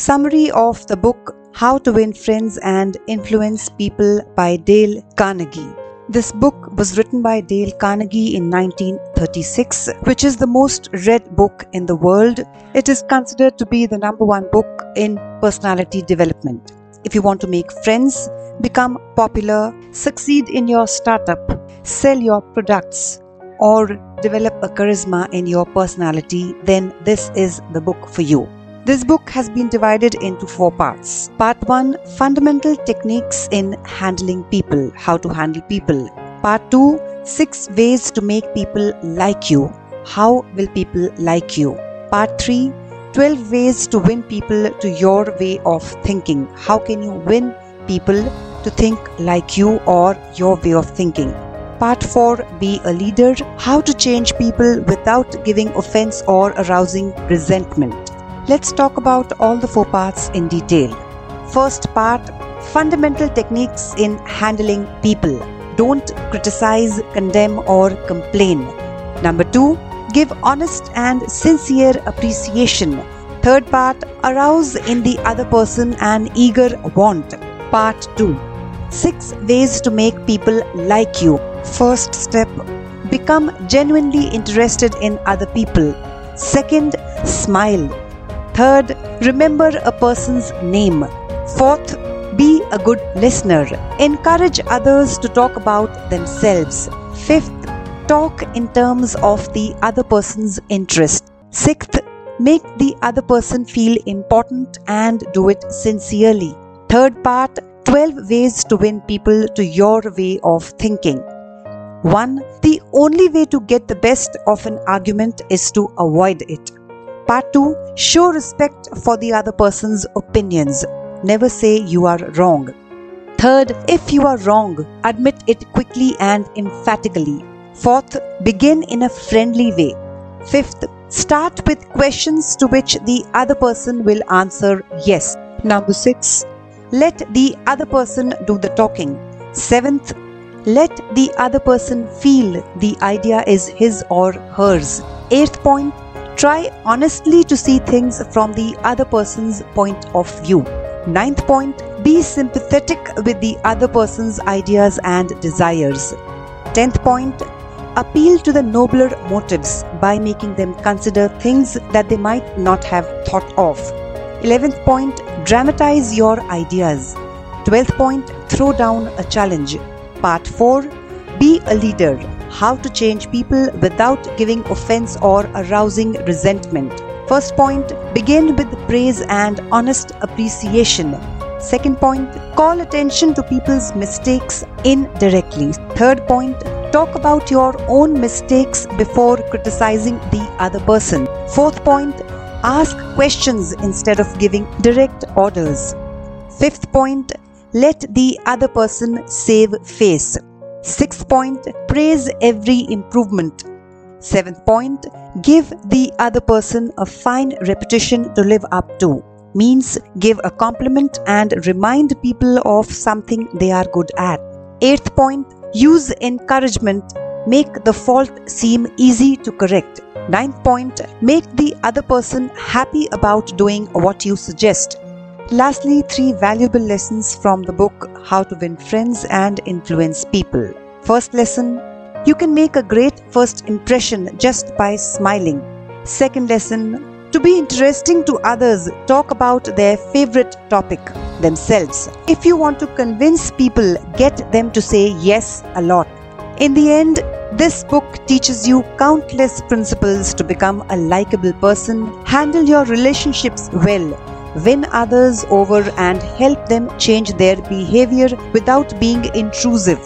Summary of the book How to Win Friends and Influence People by Dale Carnegie. This book was written by Dale Carnegie in 1936, which is the most read book in the world. It is considered to be the number one book in personality development. If you want to make friends, become popular, succeed in your startup, sell your products, or develop a charisma in your personality, then this is the book for you. This book has been divided into four parts. Part 1 Fundamental Techniques in Handling People, How to Handle People. Part 2 6 Ways to Make People Like You, How Will People Like You. Part 3 12 Ways to Win People to Your Way of Thinking, How can you win people to think like you or your way of thinking? Part 4 Be a Leader, How to Change People Without Giving Offense or Arousing Resentment. Let's talk about all the four parts in detail. First part Fundamental techniques in handling people. Don't criticize, condemn, or complain. Number two, give honest and sincere appreciation. Third part, arouse in the other person an eager want. Part 2 Six ways to make people like you. First step, become genuinely interested in other people. Second, smile. Third, remember a person's name. Fourth, be a good listener. Encourage others to talk about themselves. Fifth, talk in terms of the other person's interest. Sixth, make the other person feel important and do it sincerely. Third part 12 ways to win people to your way of thinking. 1. The only way to get the best of an argument is to avoid it. Part 2 Show respect for the other person's opinions. Never say you are wrong. Third, if you are wrong, admit it quickly and emphatically. Fourth, begin in a friendly way. Fifth, start with questions to which the other person will answer yes. Number six, let the other person do the talking. Seventh, let the other person feel the idea is his or hers. Eighth point, Try honestly to see things from the other person's point of view. Ninth point, be sympathetic with the other person's ideas and desires. Tenth point, appeal to the nobler motives by making them consider things that they might not have thought of. Eleventh point, dramatize your ideas. Twelfth point, throw down a challenge. Part 4, be a leader how to change people without giving offense or arousing resentment. First point begin with praise and honest appreciation. Second point call attention to people's mistakes indirectly. Third point talk about your own mistakes before criticizing the other person. Fourth point ask questions instead of giving direct orders. Fifth point let the other person save face. Sixth point, praise every improvement. Seventh point, give the other person a fine reputation to live up to. Means give a compliment and remind people of something they are good at. Eighth point, use encouragement. Make the fault seem easy to correct. Ninth point, make the other person happy about doing what you suggest. Lastly, three valuable lessons from the book How to Win Friends and Influence People. First lesson You can make a great first impression just by smiling. Second lesson To be interesting to others, talk about their favorite topic themselves. If you want to convince people, get them to say yes a lot. In the end, this book teaches you countless principles to become a likable person, handle your relationships well, win others over and help them change their behavior without being intrusive.